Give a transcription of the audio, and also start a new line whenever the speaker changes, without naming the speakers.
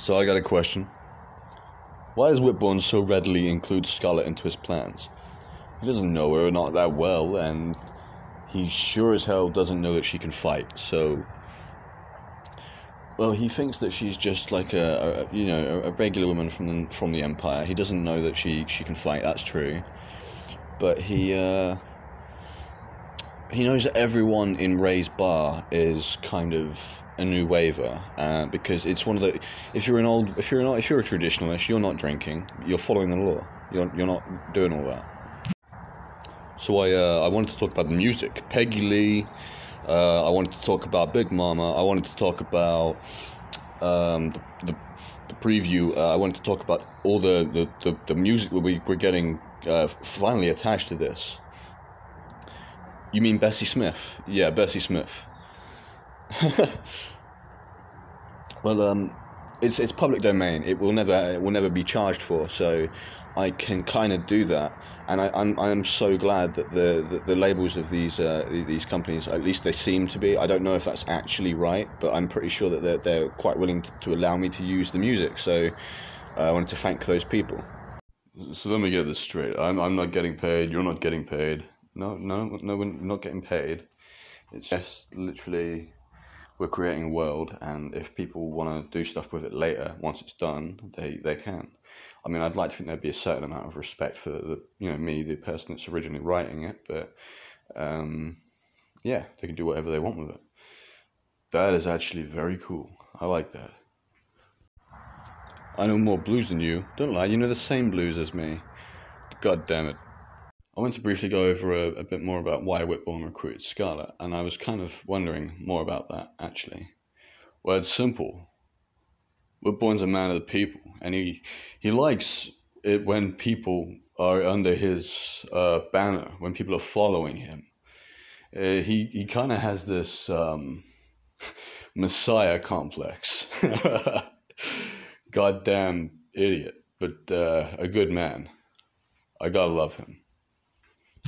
So I got a question. Why does Whitbourne so readily include Scarlet into his plans? He doesn't know her not that well, and he sure as hell doesn't know that she can fight. So, well, he thinks that she's just like a, a you know a regular woman from the, from the Empire. He doesn't know that she she can fight. That's true, but he. Uh, he knows that everyone in Ray's bar is kind of a new waiver uh, because it's one of the if you're an old if you're not if you're a traditionalist you're not drinking you're following the law you're you're not doing all that. So I uh, I wanted to talk about the music, Peggy Lee. Uh, I wanted to talk about Big Mama. I wanted to talk about um, the, the, the preview. Uh, I wanted to talk about all the the, the, the music that we we're getting uh, finally attached to this. You mean Bessie Smith? Yeah, Bessie Smith. well, um, it's it's public domain. It will never it will never be charged for. So I can kind of do that, and I, I'm I'm so glad that the, the, the labels of these uh, these companies, at least they seem to be. I don't know if that's actually right, but I'm pretty sure that they're they're quite willing to, to allow me to use the music. So uh, I wanted to thank those people. So let me get this straight. I'm I'm not getting paid. You're not getting paid. No, no, no, we're not getting paid. It's just literally we're creating a world, and if people want to do stuff with it later, once it's done, they they can. I mean, I'd like to think there'd be a certain amount of respect for the you know me, the person that's originally writing it, but um, yeah, they can do whatever they want with it. That is actually very cool. I like that. I know more blues than you. Don't lie, you know the same blues as me. God damn it. I want to briefly go over a, a, bit more about why Whitbourne recruited Scarlet, and I was kind of wondering more about that actually. Well, it's simple. Whitbourne's a man of the people, and he he likes it when people are under his uh, banner, when people are following him. Uh, he he kind of has this um, messiah complex. Goddamn idiot, but uh, a good man. I gotta love him.